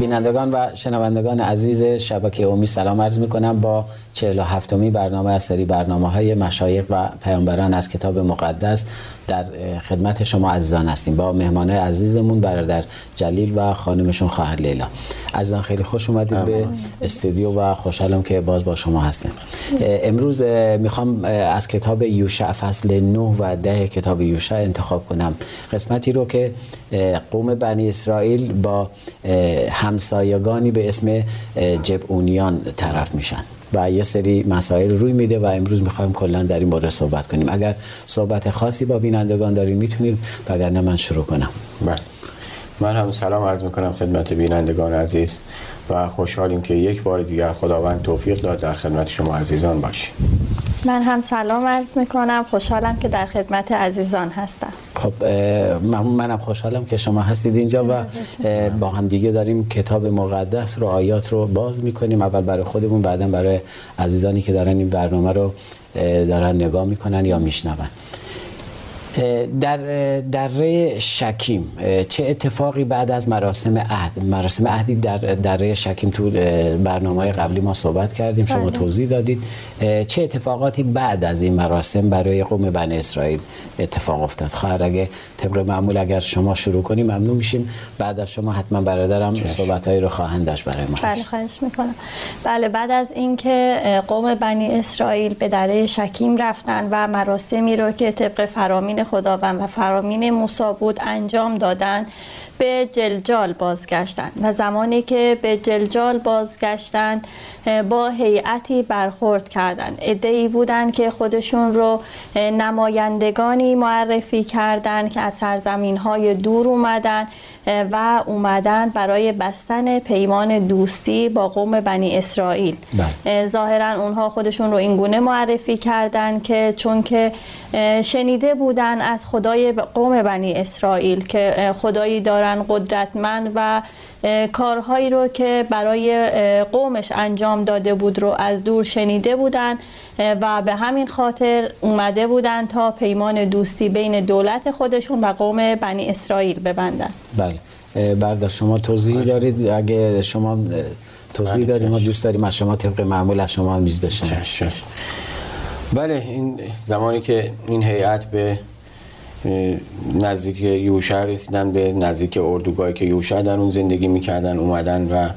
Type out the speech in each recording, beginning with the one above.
بینندگان و شنوندگان عزیز شبکه اومی سلام عرض می کنم با 47 می برنامه از سری برنامه های مشایق و پیامبران از کتاب مقدس در خدمت شما عزیزان هستیم. با مهمان عزیزمون برادر جلیل و خانمشون خواهر لیلا. عزیزان خیلی خوش اومدید به استودیو و خوشحالم که باز با شما هستیم. امروز می‌خوام از کتاب یوشع فصل 9 و 10 کتاب یوشع انتخاب کنم. قسمتی رو که قوم بنی اسرائیل با همسایگانی به اسم جبعونیان طرف میشن و یه سری مسائل روی میده و امروز می‌خوایم کلا در این مورد صحبت کنیم. اگر صحبت خاصی با بینندگان دارین می‌تونید وگرنه من شروع کنم. بله. من هم سلام عرض می‌کنم خدمت بینندگان عزیز و خوشحالیم که یک بار دیگر خداوند توفیق داد در خدمت شما عزیزان باشیم. من هم سلام عرض می‌کنم. خوشحالم که در خدمت عزیزان هستم. خب منم خوشحالم که شما هستید اینجا و با هم دیگه داریم کتاب مقدس رو آیات رو باز می‌کنیم. اول برای خودمون بعدا برای عزیزانی که دارن این برنامه رو دارن نگاه می‌کنن یا میشنون. در دره شکیم. چه اتفاقی بعد از مراسم عهد؟ مراسم عهدی در دره شکیم تو برنامه قبلی ما صحبت کردیم شما بله. توضیح دادید. چه اتفاقاتی بعد از این مراسم برای قوم بنی اسرائیل اتفاق افتاد؟ خواهر اگه طبق معمول اگر شما شروع کنیم ممنون میشیم. بعد از شما حتما برادرم صحبتهایی رو خواهند داشت برای ما. بله خواهش می‌کنم. بله بعد از اینکه قوم بنی اسرائیل به دره شکیم رفتن و مراسمی رو که طبق فرامین خداوند و فرامین موسی بود انجام دادن به جلجال بازگشتند و زمانی که به جلجال بازگشتند با هیئتی برخورد کردند ادعی بودند که خودشون رو نمایندگانی معرفی کردند که از سرزمین های دور اومدن. و اومدن برای بستن پیمان دوستی با قوم بنی اسرائیل بله. ظاهرا اونها خودشون رو اینگونه معرفی کردند که چون که شنیده بودن از خدای قوم بنی اسرائیل که خدایی دارن قدرتمند و کارهایی رو که برای قومش انجام داده بود رو از دور شنیده بودن و به همین خاطر اومده بودن تا پیمان دوستی بین دولت خودشون و قوم بنی اسرائیل ببندن. بله. برده شما توضیح دارید؟ اگه شما توضیح بله، دارید ما دوست داریم از شما طبق معمول از شما میز بشن بله این زمانی که این هیئت به نزدیک یوشع رسیدن به نزدیک اردوگاهی که یوشع در اون زندگی می‌کردن اومدن و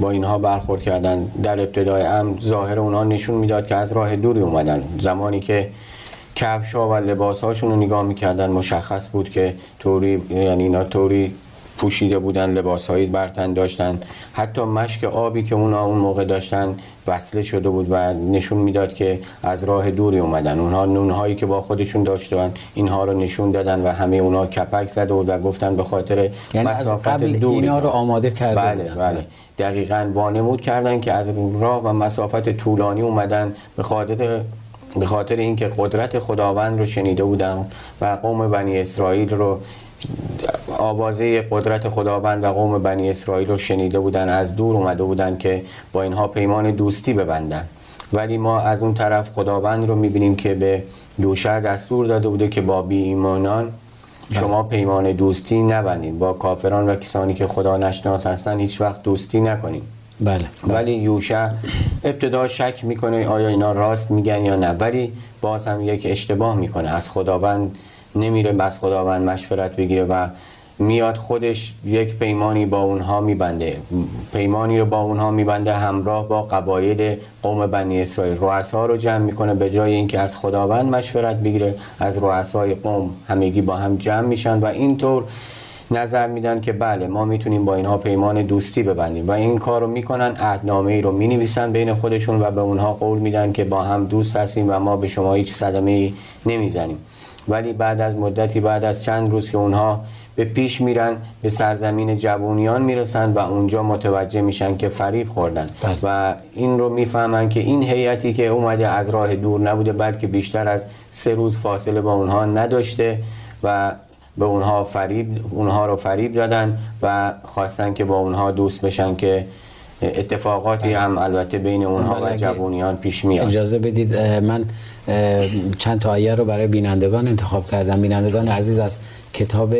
با اینها برخورد کردن. در ابتدای هم ظاهر اونها نشون می‌داد که از راه دوری اومدن. زمانی که کفشا و لباس هاشون رو نگاه می‌کردن مشخص بود که توری یعنی اینا توری پوشیده بودن لباسهایی برتن داشتن. حتی مشک آبی که اونا اون موقع داشتن وصله شده بود و نشون می‌داد که از راه دوری اومدن. اونها نونهایی که با خودشون داشتن اینها رو نشون دادن و همه اونها کپک زده بود و گفتن به خاطر یعنی مسافت از قبل اینا رو آماده کرده بله بله. دقیقا وانمود کردن که از راه و مسافت طولانی اومدن. به خاطر به خاطر اینکه قدرت خداوند رو شنیده بودن و قوم بنی اسرائیل رو آوازه قدرت خداوند و قوم بنی اسرائیل رو شنیده بودن از دور اومده بودن که با اینها پیمان دوستی ببندن. ولی ما از اون طرف خداوند رو می‌بینیم که به یوشع دستور داده بوده که با بی ایمانان شما بله. پیمان دوستی نبندین. با کافران و کسانی که خدا نشناس هستن هیچ وقت دوستی نکنین. بله, بله. ولی یوشع ابتدا شک می‌کنه آیا اینا راست میگن یا نه. ولی باز هم یک اشتباه می‌کنه. از خداوند نمیره بس خداوند مشورت بگیره و میاد خودش یک پیمانی با اونها میبنده. پیمانی رو با اونها میبنده همراه با قبایل قوم بنی اسرائیل. رؤسا رو جمع می‌کنه به جای اینکه از خداوند مشورت بگیره از رؤسای قوم همگی با هم جمع میشن و اینطور نظر میدن که بله ما می‌تونیم با اینها پیمان دوستی ببندیم و این کار رو می‌کنن عهدنامه ای رو می‌نویسن بین خودشون و به اونها قول میدن که با هم دوست هستیم و ما به شما هیچ صدمه ای نمی‌زنیم. ولی بعد از مدتی بعد از چند روز که اونها به پیش میرن به سرزمین جوونیان می‌رسن و اونجا متوجه میشن که فریب خوردن بله. و این رو می‌فهمن که این هیئتی که اومده از راه دور نبوده بلکه بیشتر از سه روز فاصله با اونها نداشته و به اونها فریب اونها رو فریب دادن و خواستن که با اونها دوست بشن که اتفاقاتی هم البته بین اونها بله، و اگه جوونیان پیش میاد. اجازه بدید من چند تا آیه رو برای بینندگان انتخاب کردم. بینندگان عزیز از کتاب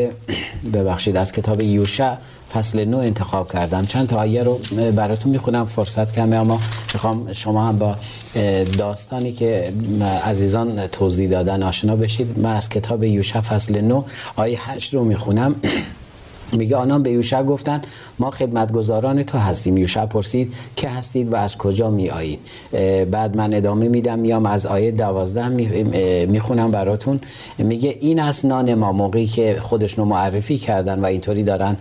ببخشید از کتاب یوشع فصل نو انتخاب کردم. چند تا آیه رو براتون می‌خونم فرصت کمه اما می‌خوام شما هم با داستانی که عزیزان توضیح دادن آشنا بشید. من از کتاب یوشع فصل نو آیه 8 رو می‌خونم. میگه آنان به یوشع گفتند ما خدمتگزاران تو هستیم. یوشع پرسید که هستید و از کجا می آیید بعد من ادامه میدم میام از آیه دوازده می‌خونم براتون. میگه این است نان ما موقعی که خودشونو معرفی کردن و اینطوری دارن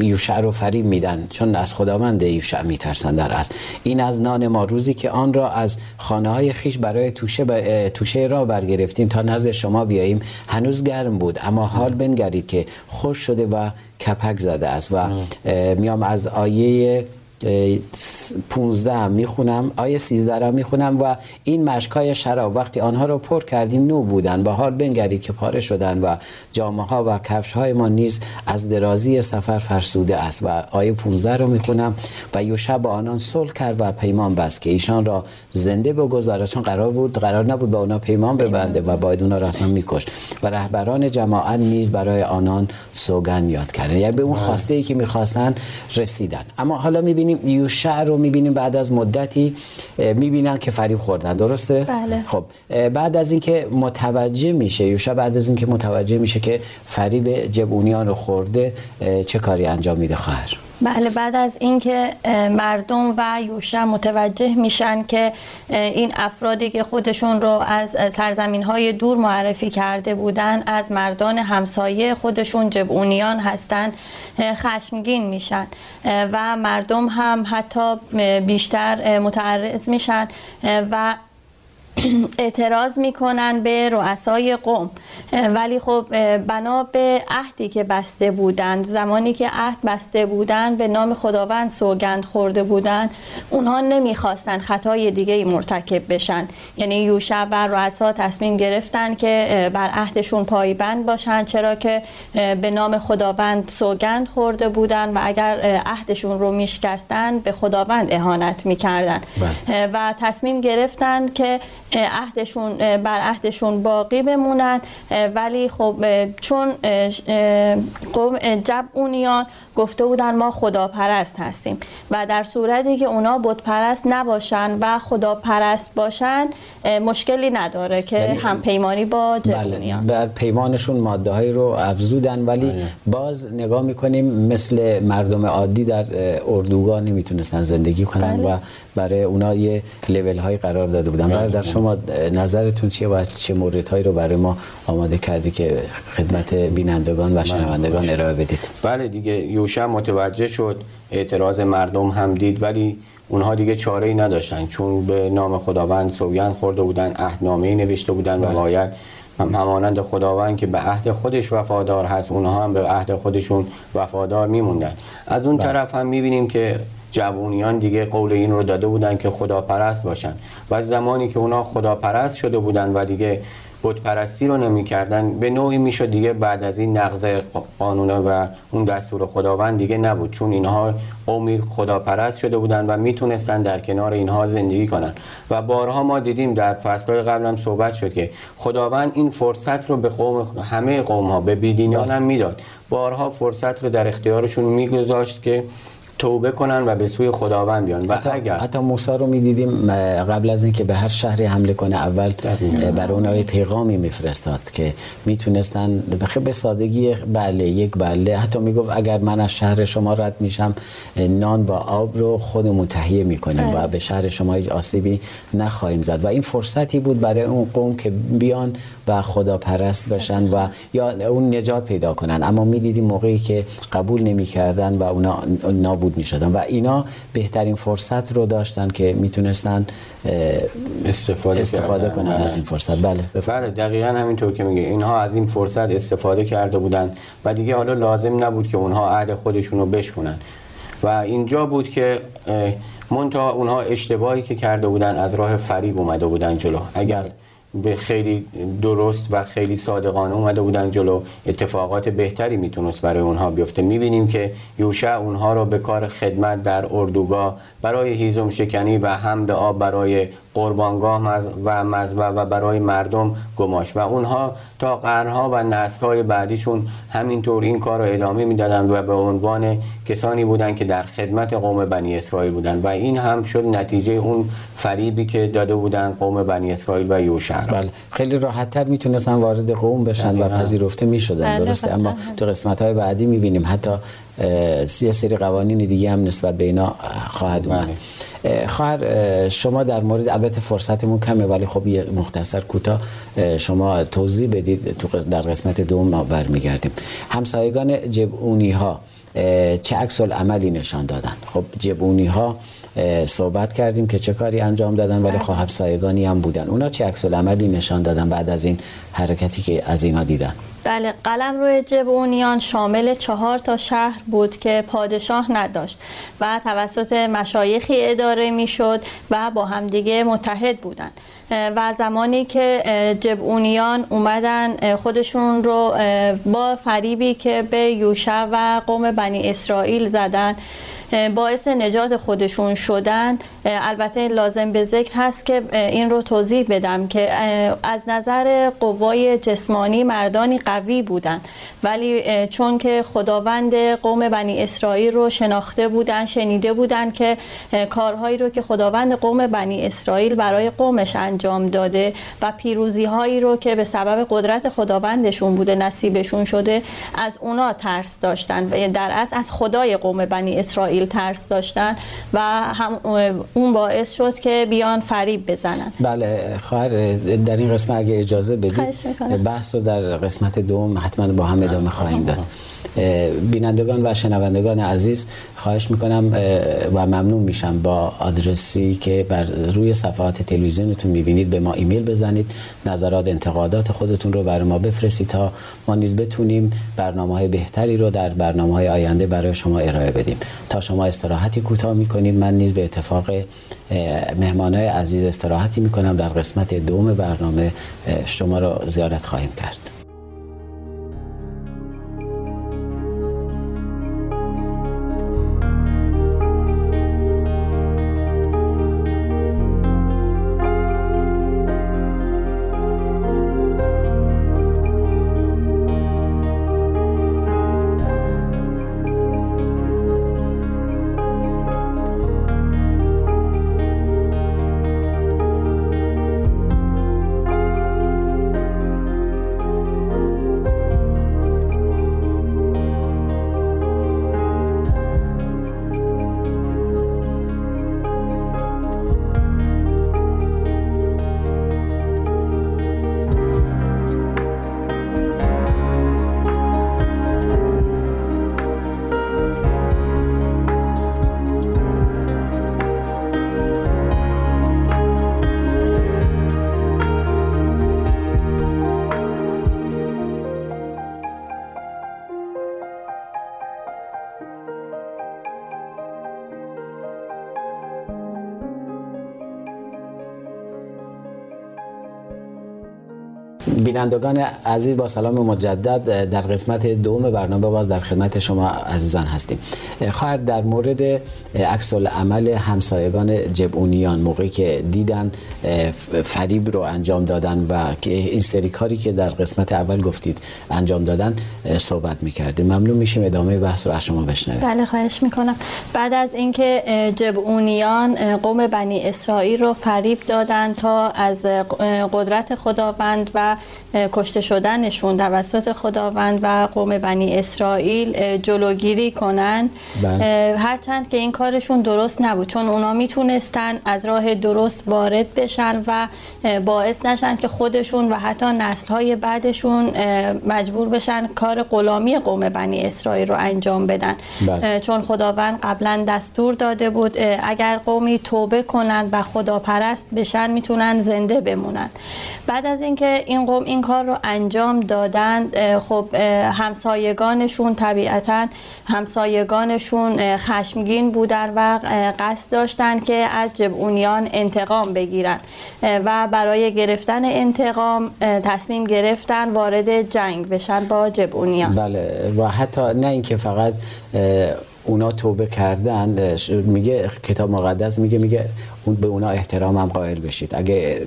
یوشع رو فریب میدن. چون از خداوند یوشع میترسن در است این از نان ما روزی که آن را از خانه های خیش برای توشه, ب- توشه را برگرفتیم تا نزد شما بیاییم. هنوز گرم بود اما حال بنگرید که شده و کپک زده است و میام از آیه 15 هم می‌خونم آیه 13 هم می‌خونم و این مشکای شراب. وقتی آنها را پر کردیم نو بودن. و حال بنگرید که پاره شدن و جامعه ها و کفش های ما نیز از درازی سفر فرسوده است. و آیه 15 رو می‌خونم. و یوشع با آنان صلح کرد و پیمان بست که ایشان را زنده بگذارد. چون قرار بود قرار نبود با اونا پیمان ببنده و باید اونا را اصلا میکش و رهبران جماعت نیز برای آنان سوگن یاد کردن یعنی به اون خواسته ای که می‌خواستن رسیدن. اما حالا می‌بینیم یوشع رو می‌بینیم بعد از مدتی می‌بینن که فریب خوردن. درسته؟ بله. خب بعد از اینکه متوجه میشه یوشع بعد از اینکه متوجه میشه که فریب جبونیان رو خورده چه کاری انجام میده خواهر؟ بله بعد از اینکه مردم و یوشع متوجه میشن که این افرادی که خودشون رو از سرزمین های دور معرفی کرده بودن از مردان همسایه خودشون جبعونیان هستن خشمگین میشن. و مردم هم حتی بیشتر متعرض میشن و اعتراض می‌کنن به رؤسای قوم. ولی خب بنا به عهدی که بسته بودند زمانی که عهد بسته بودند به نام خداوند سوگند خورده بودند اونها نمی‌خواستن خطای دیگه مرتکب بشن. یعنی یوشع و رؤسا تصمیم گرفتن که بر عهدشون پایبند باشن چرا که به نام خداوند سوگند خورده بودند و اگر عهدشون رو میشکستن به خداوند اهانت می‌کردن. بله. و تصمیم گرفتن که عهدشون بر عهدشون باقی بمونن. ولی خب چون قوم جبعونیان گفته بودن ما خداپرست هستیم و در صورتی که اونا بت پرست نباشن و خداپرست باشن مشکلی نداره که یعنی- هم پیمانی با بله. جبعونیان بر پیمانشون ماده هایی رو افزودن ولی باز نگاه می‌کنیم مثل مردم عادی در اه، اردوگاه نمی‌تونستن زندگی کنن بله. و برای اونا یه لیول هایی قرار داده بودن. در شما اه، نظرتون چیه و چه مورد هایی رو برای ما آماده کردی که خدمت بینندگان و شنوندگان ارائه بدید؟ بله دیگه یوشع متوجه شد اعتراض مردم هم دید ولی اونها دیگه چاره ای نداشتن. چون به نام خداوند سوگند خورده بودن عهدنامه نوشته بودن و باید هم- همانند خداوند که به عهد خودش وفادار هست اونها هم به عهد خودشون وفادار میموندن. از اون طرف هم می‌بینیم که جوونیان دیگه قول این رو داده بودن که خداپرست باشن. و زمانی که اونا خداپرست شده بودن و دیگه بت پرستی رو نمی‌کردن به نوعی می‌شد دیگه بعد از این نقض قانون و اون دستور خداوند دیگه نبود. چون اینها قومی خداپرست شده بودن و می‌تونستن در کنار اینها زندگی کنن. و بارها ما دیدیم در فصلهای قبل هم صحبت شد که خداوند این فرصت رو به قوم همه قوم ها به بیدینان هم می‌داد. بارها فرصت رو در اختیارشون میگذاشت که توبه کنن و به سوی خداوند بیان. و حتی, اگر حتی موسی رو می‌دیدیم قبل از اینکه به هر شهری حمله کنه اول. برای اونها یه پیغامی میفرستاد که می‌تونستن به سادگی بله یک بله. حتی می‌گفت اگر من از شهر شما رد میشم نان و آب رو خودمون تهیه می‌کنیم و به شهر شما هیچ آسیبی نخواهیم زد. و این فرصتی بود برای اون قوم که بیان و خدا پرست بشن و یا اون نجات پیدا کنن. اما می‌دیدیم موقعی که قبول نمی‌کردن و اونا نابود می‌شدن و اینا بهترین فرصت رو داشتن که می‌تونستن استفاده, استفاده کردن. کنن بله. از این فرصت. بله. بله دقیقا همینطور که میگه. اینها از این فرصت استفاده کرده بودن و دیگه حالا لازم نبود که اونها عهد خودشون رو بشکنن. و اینجا بود که منتها اونها اشتباهی که کرده بودن از راه فریب اومده بودن جلو. اگر به خیلی درست و خیلی صادقانه اومده بودن جلو. اتفاقات بهتری می‌تونست برای اونها بیفته. می‌بینیم که یوشع اونها رو به کار خدمت در اردوگاه برای هیزم شکنی و حمل آب برای قربانگاه و مذبح و برای مردم گماش. و اونها تا قرنها و نسلهای بعدیشون همینطور این کار رو ادامه می‌دادن و به عنوان کسانی بودن که در خدمت قوم بنی اسرائیل بودن و این هم شد نتیجه اون فریبی که داده بودن قوم بنی اسرائیل و یوشع بله. خیلی راحتتر می‌تونستن وارد قوم بشن و پذیرفته می‌شدن. بله، درسته. اما تو قسمت های بعدی می‌بینیم. حتی یه سری قوانین دیگه هم نسبت به اینا خواهد اومد. بله. خواهر شما در مورد البته فرصتمون کمه ولی خب یه مختصر کوتاه شما توضیح بدید. تو در قسمت دوم ما برمیگردیم. همسایگان جبونی ها چه عکس عملی نشان دادن؟ خب جبونی ها صحبت کردیم که چه کاری انجام دادن ولی خب همسایگانی هم بودن. اونا چه عکس عملی نشان دادن بعد از این حرکتی که از اینا دیدن؟ بله قلم روی جبونیان شامل چهار تا شهر بود که پادشاه نداشت و توسط مشایخی اداره می‌شد و با همدیگه متحد بودند و زمانی که جبونیان اومدن خودشون رو با فریبی که به یوشع و قوم بنی اسرائیل زدن باعث نجات خودشون شدن البته لازم به ذکر هست که این رو توضیح بدم که از نظر قوای جسمانی مردانی قوی بودن. ولی چون که خداوند قوم بنی اسرائیل رو شناخته بودن شنیده بودن که کارهایی رو که خداوند قوم بنی اسرائیل برای قومش انجام داده و پیروزی هایی رو که به سبب قدرت خداوندشون بوده نصیبشون شده از اونا ترس داشتن. و در اصل از خدای قوم بنی اسرائیل ترس داشتن و هم اون باعث شد که بیان فریب بزنن. بله خواهر در این قسمت اگه اجازه بدید بحث رو در قسمت دوم حتما با هم ادامه خواهیم داد. بینندگان و شنوندگان عزیز خواهش می‌کنم و ممنون میشم با آدرسی که بر روی صفحات تلویزیونتون می‌بینید. به ما ایمیل بزنید. نظرات انتقادات خودتون رو برای ما بفرستید تا ما نیز بتونیم برنامه های بهتری رو در برنامه های آینده برای شما ارائه بدیم. تا شما استراحتی کوتاه می‌کنید من نیز به اتفاق های عزیز استراحتی می‌کنم. در قسمت دوم برنامه شما رو زیارت خواهیم کرد. بینندگان عزیز با سلام مجدد در قسمت دوم برنامه باز در خدمت شما عزیزان هستیم. خواهر در مورد عکس عمل همسایگان جبونیان موقعی که دیدن فریب رو انجام دادن و این سری کاری که در قسمت اول گفتید انجام دادن صحبت می‌کردیم. ممنون میشیم ادامه بحث رو از شما بشنویم. بله خواهش می‌کنم. بعد از اینکه جبونیان قوم بنی اسرائیل رو فریب دادن تا از قدرت خداوند و کشته شدنشون توسط خداوند و قوم بنی اسرائیل جلوگیری کنن بله. هرچند که این کارشون درست نبود چون اونا می‌تونستن از راه درست وارد بشن و باعث نشن که خودشون و حتی نسلهای بعدشون مجبور بشن کار غلامی قوم بنی اسرائیل رو انجام بدن بله. چون خداوند قبلا دستور داده بود اگر قومی توبه کنند و خدا پرست بشن می‌تونن زنده بمونن بعد از اینکه این این قوم این کار رو انجام دادند. خب همسایگانشون طبیعتا همسایگانشون خشمگین بودن و قصد داشتن که از جبعونیان انتقام بگیرن. و برای گرفتن انتقام تصمیم گرفتن وارد جنگ بشن با جبعونیان بله و حتی نه اینکه فقط اونا توبه کردن میگه کتاب مقدس میگه میگه اون به اونا احترام هم قائل بشید. اگه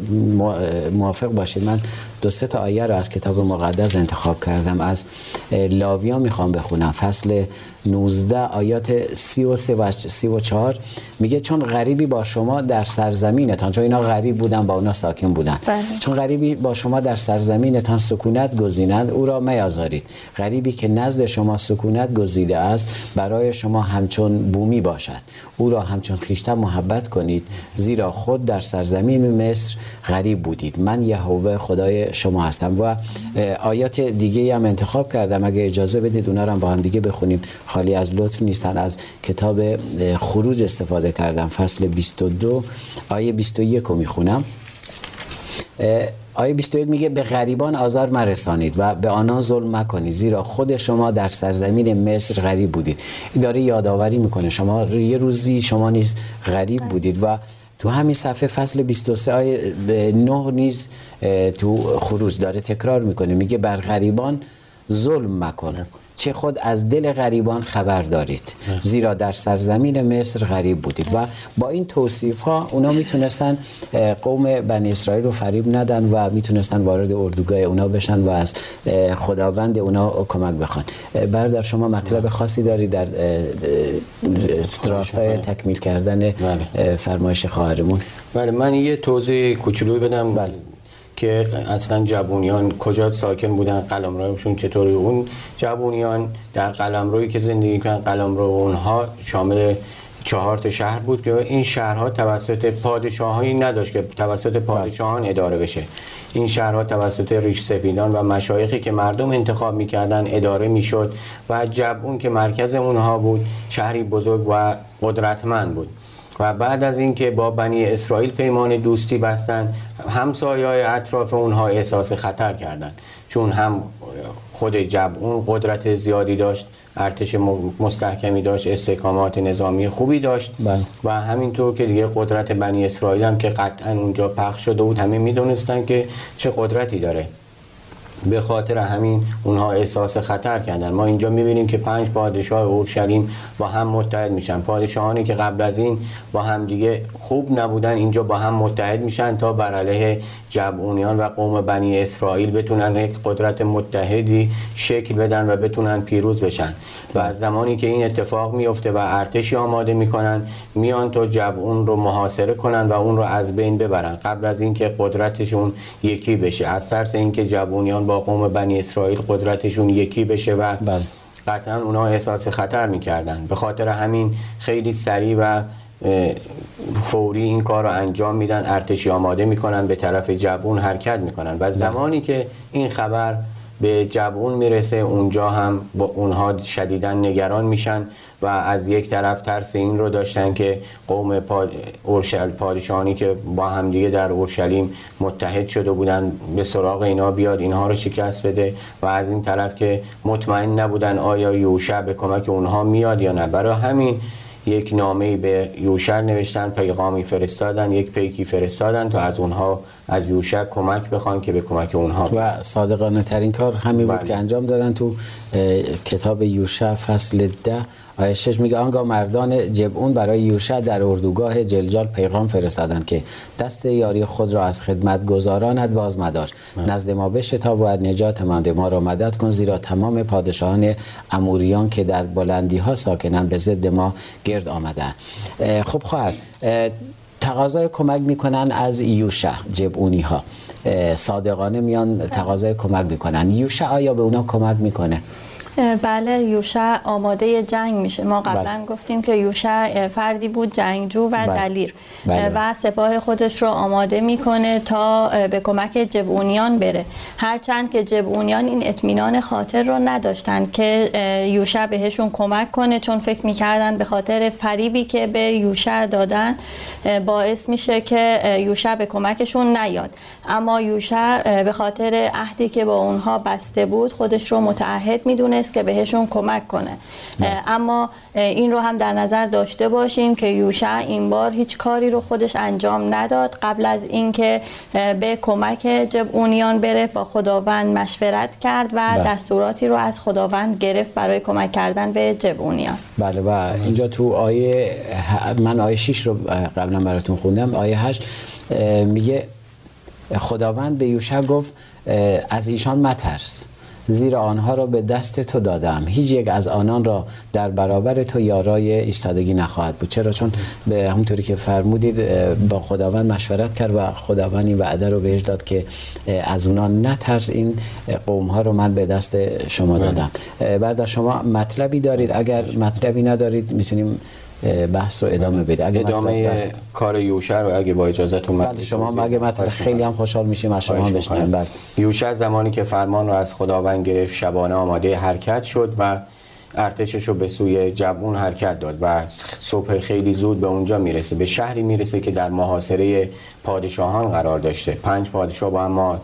موافق باشید. من دو سه تا آیه رو از کتاب مقدس انتخاب کردم. از لاویا می‌خوام بخونم. فصل 19 آیات 33 و 34 میگه چون غریبی با شما در سرزمینتان چون اینا غریب بودن با اونا ساکن بودن. بله. چون غریبی با شما در سرزمینتان سکونت گزینند او را میازارید غریبی که نزد شما سکونت گزیده است برای شما همچون بومی باشد. او را همچون خیشتن محبت کنید. زیرا خود در سرزمین مصر غریب بودید. من یهوه خدای شما هستم و آیات دیگه هم انتخاب کردم. اگه اجازه بدید اونا رو هم با هم دیگه بخونیم. خالی از لطف نیستن. از کتاب خروج استفاده کردم. فصل 22 آیه 21 رو می‌خونم. آیه 21 میگه به غریبان آزار مرسانید و به آنان ظلم مکنید. زیرا خود شما در سرزمین مصر غریب بودید. داره یادآوری می‌کنه. شما یه روزی شما نیز غریب بودید و تو همین صفحه فصل 23 آیه 9 نیز تو خروج داره تکرار می‌کنه. میگه بر غریبان ظلم مکنه چه خود از دل غریبان خبر دارید. زیرا در سرزمین مصر غریب بودید. و با این توصیف ها اونا می‌تونستن قوم بنی اسرائیل رو فریب ندن و می‌تونستن وارد اردوگاه اونا بشن و از خداوند اونا کمک بخوان. برادر شما مطلب خاصی دارید در راستای تکمیل کردن بله. فرمایش خواهرمون؟ بله من یه توضیح کوچولوی بدم. بله. که اصلا جوونیان کجا ساکن بودن قلمروشون چطوری؟ اون جوونیان در قلمرویی که زندگی کردن قلمرو اونها شامل چهار تا شهر بود که این شهرها توسط پادشاهایی نداشت که توسط پادشاهان اداره بشه. این شهرها توسط ریش سفیدان و مشایخی که مردم انتخاب می‌کردن اداره می‌شد و جبون که مرکز اونها بود شهری بزرگ و قدرتمند بود. و بعد از اینکه با بنی اسرائیل پیمان دوستی بستن همسایه های اطراف اونها احساس خطر کردند. چون هم خود اون قدرت زیادی داشت ارتش مستحکمی داشت استحکامات نظامی خوبی داشت. بله. و همینطور که دیگه قدرت بنی اسرائیل هم که قطعا اونجا پخش شده بود همه می‌دونستن که چه قدرتی داره. به خاطر همین اونها احساس خطر کردن. ما اینجا می‌بینیم که پنج پادشاه اورشلیم با هم متحد میشن. پادشاهانی که قبل از این با هم دیگه خوب نبودن اینجا با هم متحد میشن تا بر علیه جبعونیان و قوم بنی اسرائیل بتونن یک قدرت متحدی شکل بدن و بتونن پیروز بشن. و از زمانی که این اتفاق میفته و ارتشی آماده می‌کنن میان تا جبعون رو محاصره کنن و اون رو از بین ببرن. قبل از اینکه قدرتشون یکی بشه. از ترس اینکه جبعونیان با قوم بنی اسرائیل قدرتشون یکی بشه و بله. قطعا اونا احساس خطر می‌کردن به خاطر همین خیلی سریع و فوری این کار رو انجام میدن ارتشی آماده می‌کنن به طرف جبون حرکت می‌کنن و بله. زمانی که این خبر به جبون می‌رسه اونجا هم با اونها شدیدا نگران میشن و از یک طرف ترس این رو داشتن که قوم اورشل پادشاهانی که با همدیگه در اورشلیم متحد شده بودن به سراغ اینا بیاد اینها رو شکست بده و از این طرف که مطمئن نبودن آیا یوشع به کمک اونها میاد یا نه. برای همین یک نامه به یوشع نوشتن پیغامی فرستادن یک پیکی فرستادن تا از اونها از یوشع کمک بخوان که به کمک اونها و صادقانه ترین کار همین بود بله. که انجام دادن تو کتاب یوشع فصل ده آیه شش میگه آنگاه مردان جبعون برای یوشع در اردوگاه جلجال پیغام فرستادند که دست یاری خود را از خدمت گذاراند باز مدار بله. نزد ما بشه تا باید نجات منده ما را مدد کن زیرا تمام پادشاهان اموریان که در بلندی ها ساکنند به ضد ما گرد آمدن خب خواهد تقاضای کمک می‌کنن از یوشع جبعونی ها صادقانه میان تقاضای کمک می‌کنن. یوشع آیا به اونا کمک می‌کنه؟ بله یوشع آماده جنگ میشه ما قبلا بله. گفتیم که یوشع فردی بود جنگجو و بله. دلیر بله. و سپاه خودش رو آماده می‌کنه تا به کمک جبعونیان بره هرچند که جبعونیان این اطمینان خاطر رو نداشتن که یوشع بهشون کمک کنه چون فکر می‌کردن به خاطر فریبی که به یوشع دادن باعث میشه که یوشع به کمکشون نیاد اما یوشع به خاطر عهدی که با اونها بسته بود خودش رو متعهد می‌دونست که بهشون کمک کنه. اما این رو هم در نظر داشته باشیم که یوشع این بار هیچ کاری رو خودش انجام نداد قبل از اینکه به کمک جبعونیان بره با خداوند مشورت کرد و بله. دستوراتی رو از خداوند گرفت برای کمک کردن به جبعونیان بله و اینجا تو آیه من آیه 6 رو قبلا براتون خوندم. آیه 8 میگه خداوند به یوشع گفت از ایشان مترس. زیرا آنها را به دست تو دادم. هیچ یک از آنان را در برابر تو یارای ایستادگی نخواهد بود. چرا؟ چون به همونطوری که فرمودید با خداوند مشورت کرد و خداوند این وعده رو بهش داد که از اونا نترس این قوم ها رو من به دست شما دادم. بعد شما مطلبی دارید. اگر مطلبی ندارید می‌تونیم بحث رو ادامه بده. اگه ادامه کار یوشع رو اگه با اجازهتون بله شما اگه مطلب خیلی هم خوشحال میشیم از شما بشنویم. بله. یوشع زمانی که فرمان رو از خداوند گرفت شبانه آماده حرکت شد و ارتشش رو به سوی جبون حرکت داد و صبح خیلی زود به اونجا می‌رسه به شهری می‌رسه که در محاصره پادشاهان قرار داشته. پنج پادشاه با هم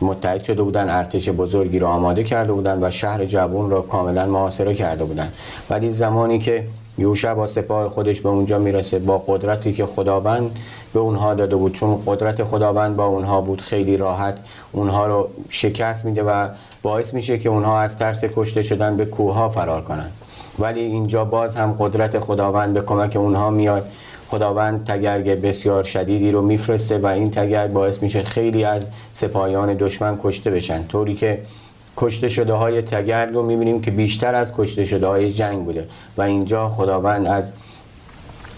متحد شده بودن ارتش بزرگی رو آماده کرده بودن و شهر جبون رو کاملا محاصره کرده بودن. ولی زمانی که یوشع با سپاه خودش به اونجا می‌رسه با قدرتی که خداوند به اونها داده بود. چون قدرت خداوند با اونها بود خیلی راحت اونها رو شکست میده و باعث میشه که اونها از ترس کشته شدن به کوه فرار کنن ولی اینجا باز هم قدرت خداوند به کمک اونها میاد. خداوند تگرگ بسیار شدیدی رو میفرسته و این تگرگ باعث میشه خیلی از سپاهیان دشمن کشته بشن. طوری که کشته شده های تگرگ رو می‌بینیم که بیشتر از کشته شده های جنگ بوده و اینجا خداوند از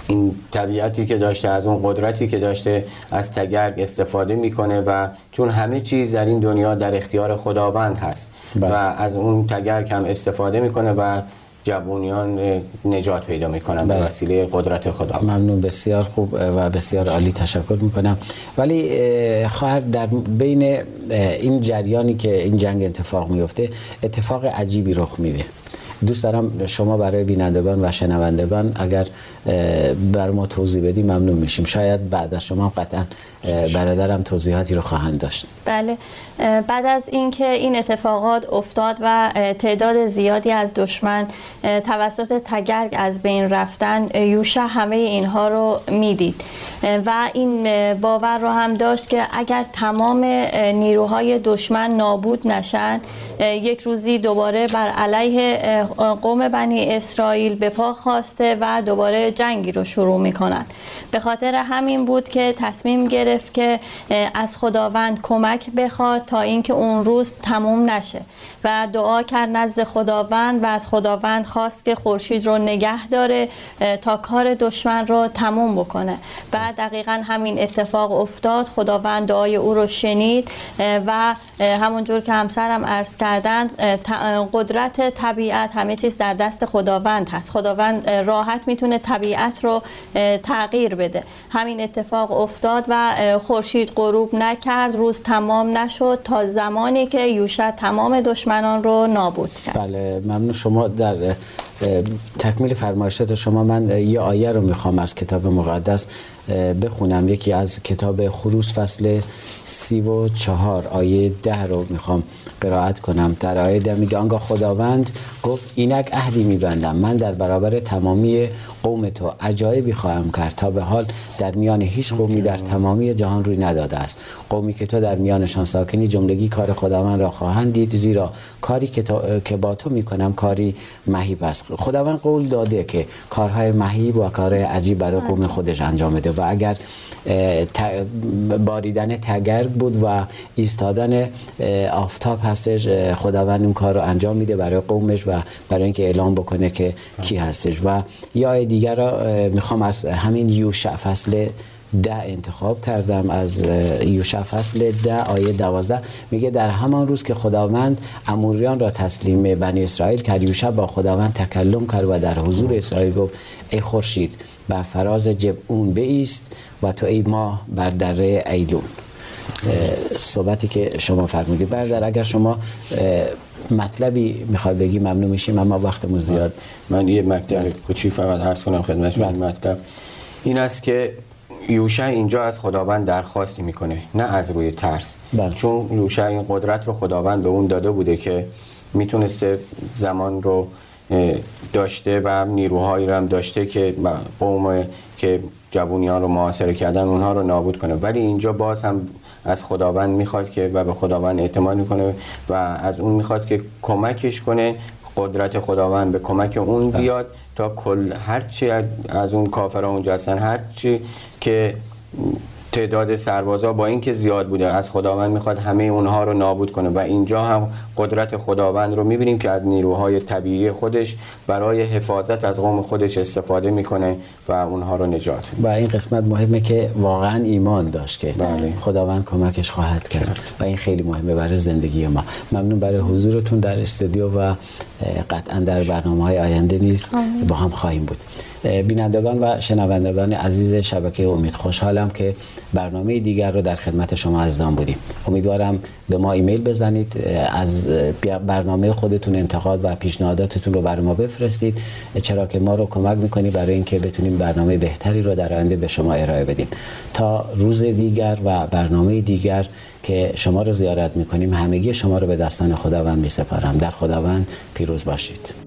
این طبیعتی که داشته از اون قدرتی که داشته از تگرگ استفاده می‌کنه و چون همه چیز در این دنیا در اختیار خداوند هست بله. و از اون تگرگ هم استفاده می‌کنه و جوونیان نجات پیدا می‌کنن به وسیله قدرت خدا ممنون بسیار خوب و بسیار عالی تشکر می‌کنم. ولی خواهر در بین این جریانی که این جنگ اتفاق میفته اتفاق عجیبی رخ میده. دوست دارم شما برای بینندگان و شنوندگان اگر بر ما توضیح بدی ممنون میشیم. شاید بعد از شما قطعا برادرم توضیحاتی رو خواهند داشت. بله. بعد از اینکه این اتفاقات افتاد و تعداد زیادی از دشمن توسط تگرگ از بین رفتن یوشع همه اینها رو می‌دید. و این باور رو هم داشت که اگر تمام نیروهای دشمن نابود نشن یک روزی دوباره بر علیه قوم بنی اسرائیل به پا خواسته و دوباره جنگی رو شروع می‌کنن. به خاطر همین بود که تصمیم گرفت که از خداوند کمک بخواد تا اینکه اون روز تموم نشه. و دعا کرد نزد خداوند و از خداوند خواست که خورشید رو نگه داره تا کار دشمن رو تموم بکنه. بعد دقیقا همین اتفاق افتاد. خداوند دعای او رو شنید و همونجور که همسرم عرض کردند قدرت طبیعت همه چیز در دست خداوند هست. خداوند راحت می‌تونه طبیعت رو تغییر بده. همین اتفاق افتاد و خورشید غروب نکرد روز تمام نشد تا زمانی که یوشع تمام دشمنان رو نابود کرد. بله ممنون شما. در تکمیل فرمایشات شما من یه آیه رو می‌خوام از کتاب مقدس بخونم. یکی از کتاب خروس فصل سی و چهار آیه ده رو می‌خوام قرائت کنم. در آیه ده میگه آنگاه خداوند گفت اینک عهدی میبندم. من در برابر تمامی قوم تو عجایبی خواهم کرد تا به حال در میان هیچ قومی در تمامی جهان روی نداده است. قومی که تو در میانشان ساکنی جملگی کار خداوند را خواهند دید زیرا کاری که, که با تو می‌کنم کاری مهیب است. خداوند قول داده که کارهای مهیب و کارهای عجیب برای قوم خودش انجام بده و اگر باریدن تگرگ بود و ایستادن آفتاب هستش خداوند اون کار رو انجام میده برای قومش و برای اینکه اعلام بکنه که کی هستش. و یا دیگر را می‌خوام از همین یوشع فصل ده انتخاب کردم از یوشع فصل ده آیه دوازده. میگه در همان روز که خداوند اموریان را تسلیم بنی اسرائیل کرد یوشع با خداوند تکلم کرد و در حضور اسرائیل گفت ای خورشید بر فراز جبعون بیست و تو ای ماه بر دره ایلون. صحبتی که شما فرمودید. بردر اگر شما مطلبی می‌خوای بگی ممنون میشیم اما وقت زیاد. من یه مطلب کوچی فقط عرض کنم خدمت شما. بله. مطلب این است که یوشع اینجا از خداوند درخواستی می‌کنه نه از روی ترس بله. چون یوشع این قدرت رو خداوند به اون داده بوده که می‌تونسته زمان رو داشته و نیروهایی رو هم داشته که قوم که جوونیان رو محاصره کردن اونها رو نابود کنه ولی اینجا باز هم از خداوند می‌خواد که و به خداوند اعتماد می‌کنه و از اون می‌خواد که کمکش کنه قدرت خداوند به کمک اون بله. بیاد تا کل هرچی از اون کافرها اونجا هستن هرچی که تعداد سربازا با اینکه زیاد بوده. از خداوند می‌خواد همه اونها رو نابود کنه. و اینجا هم قدرت خداوند رو می‌بینیم که از نیروهای طبیعی خودش برای حفاظت از قوم خودش استفاده می‌کنه و اونها رو نجات و این قسمت مهمه که واقعا ایمان داشت که بله. خداوند کمکش خواهد کرد. و این خیلی مهمه برای زندگی ما. ممنون برای حضورتون در استودیو و قطعا در برنامه های آینده نیز با هم خواهیم بود. بینندگان و شنوندگان عزیز شبکه امید خوشحالم که برنامه دیگر رو در خدمت شما عزیزان بودیم. امیدوارم به ما ایمیل بزنید از برنامه خودتون انتقاد و پیشنهاداتتون رو برای ما بفرستید. چرا که ما رو کمک می‌کنی برای اینکه بتونیم برنامه بهتری رو در آینده به شما ارائه بدیم. تا روز دیگر و برنامه دیگر که شما رو زیارت می‌کنیم همگی شما رو به دستان خداوند میسپارم. در خداوند پیروز باشید.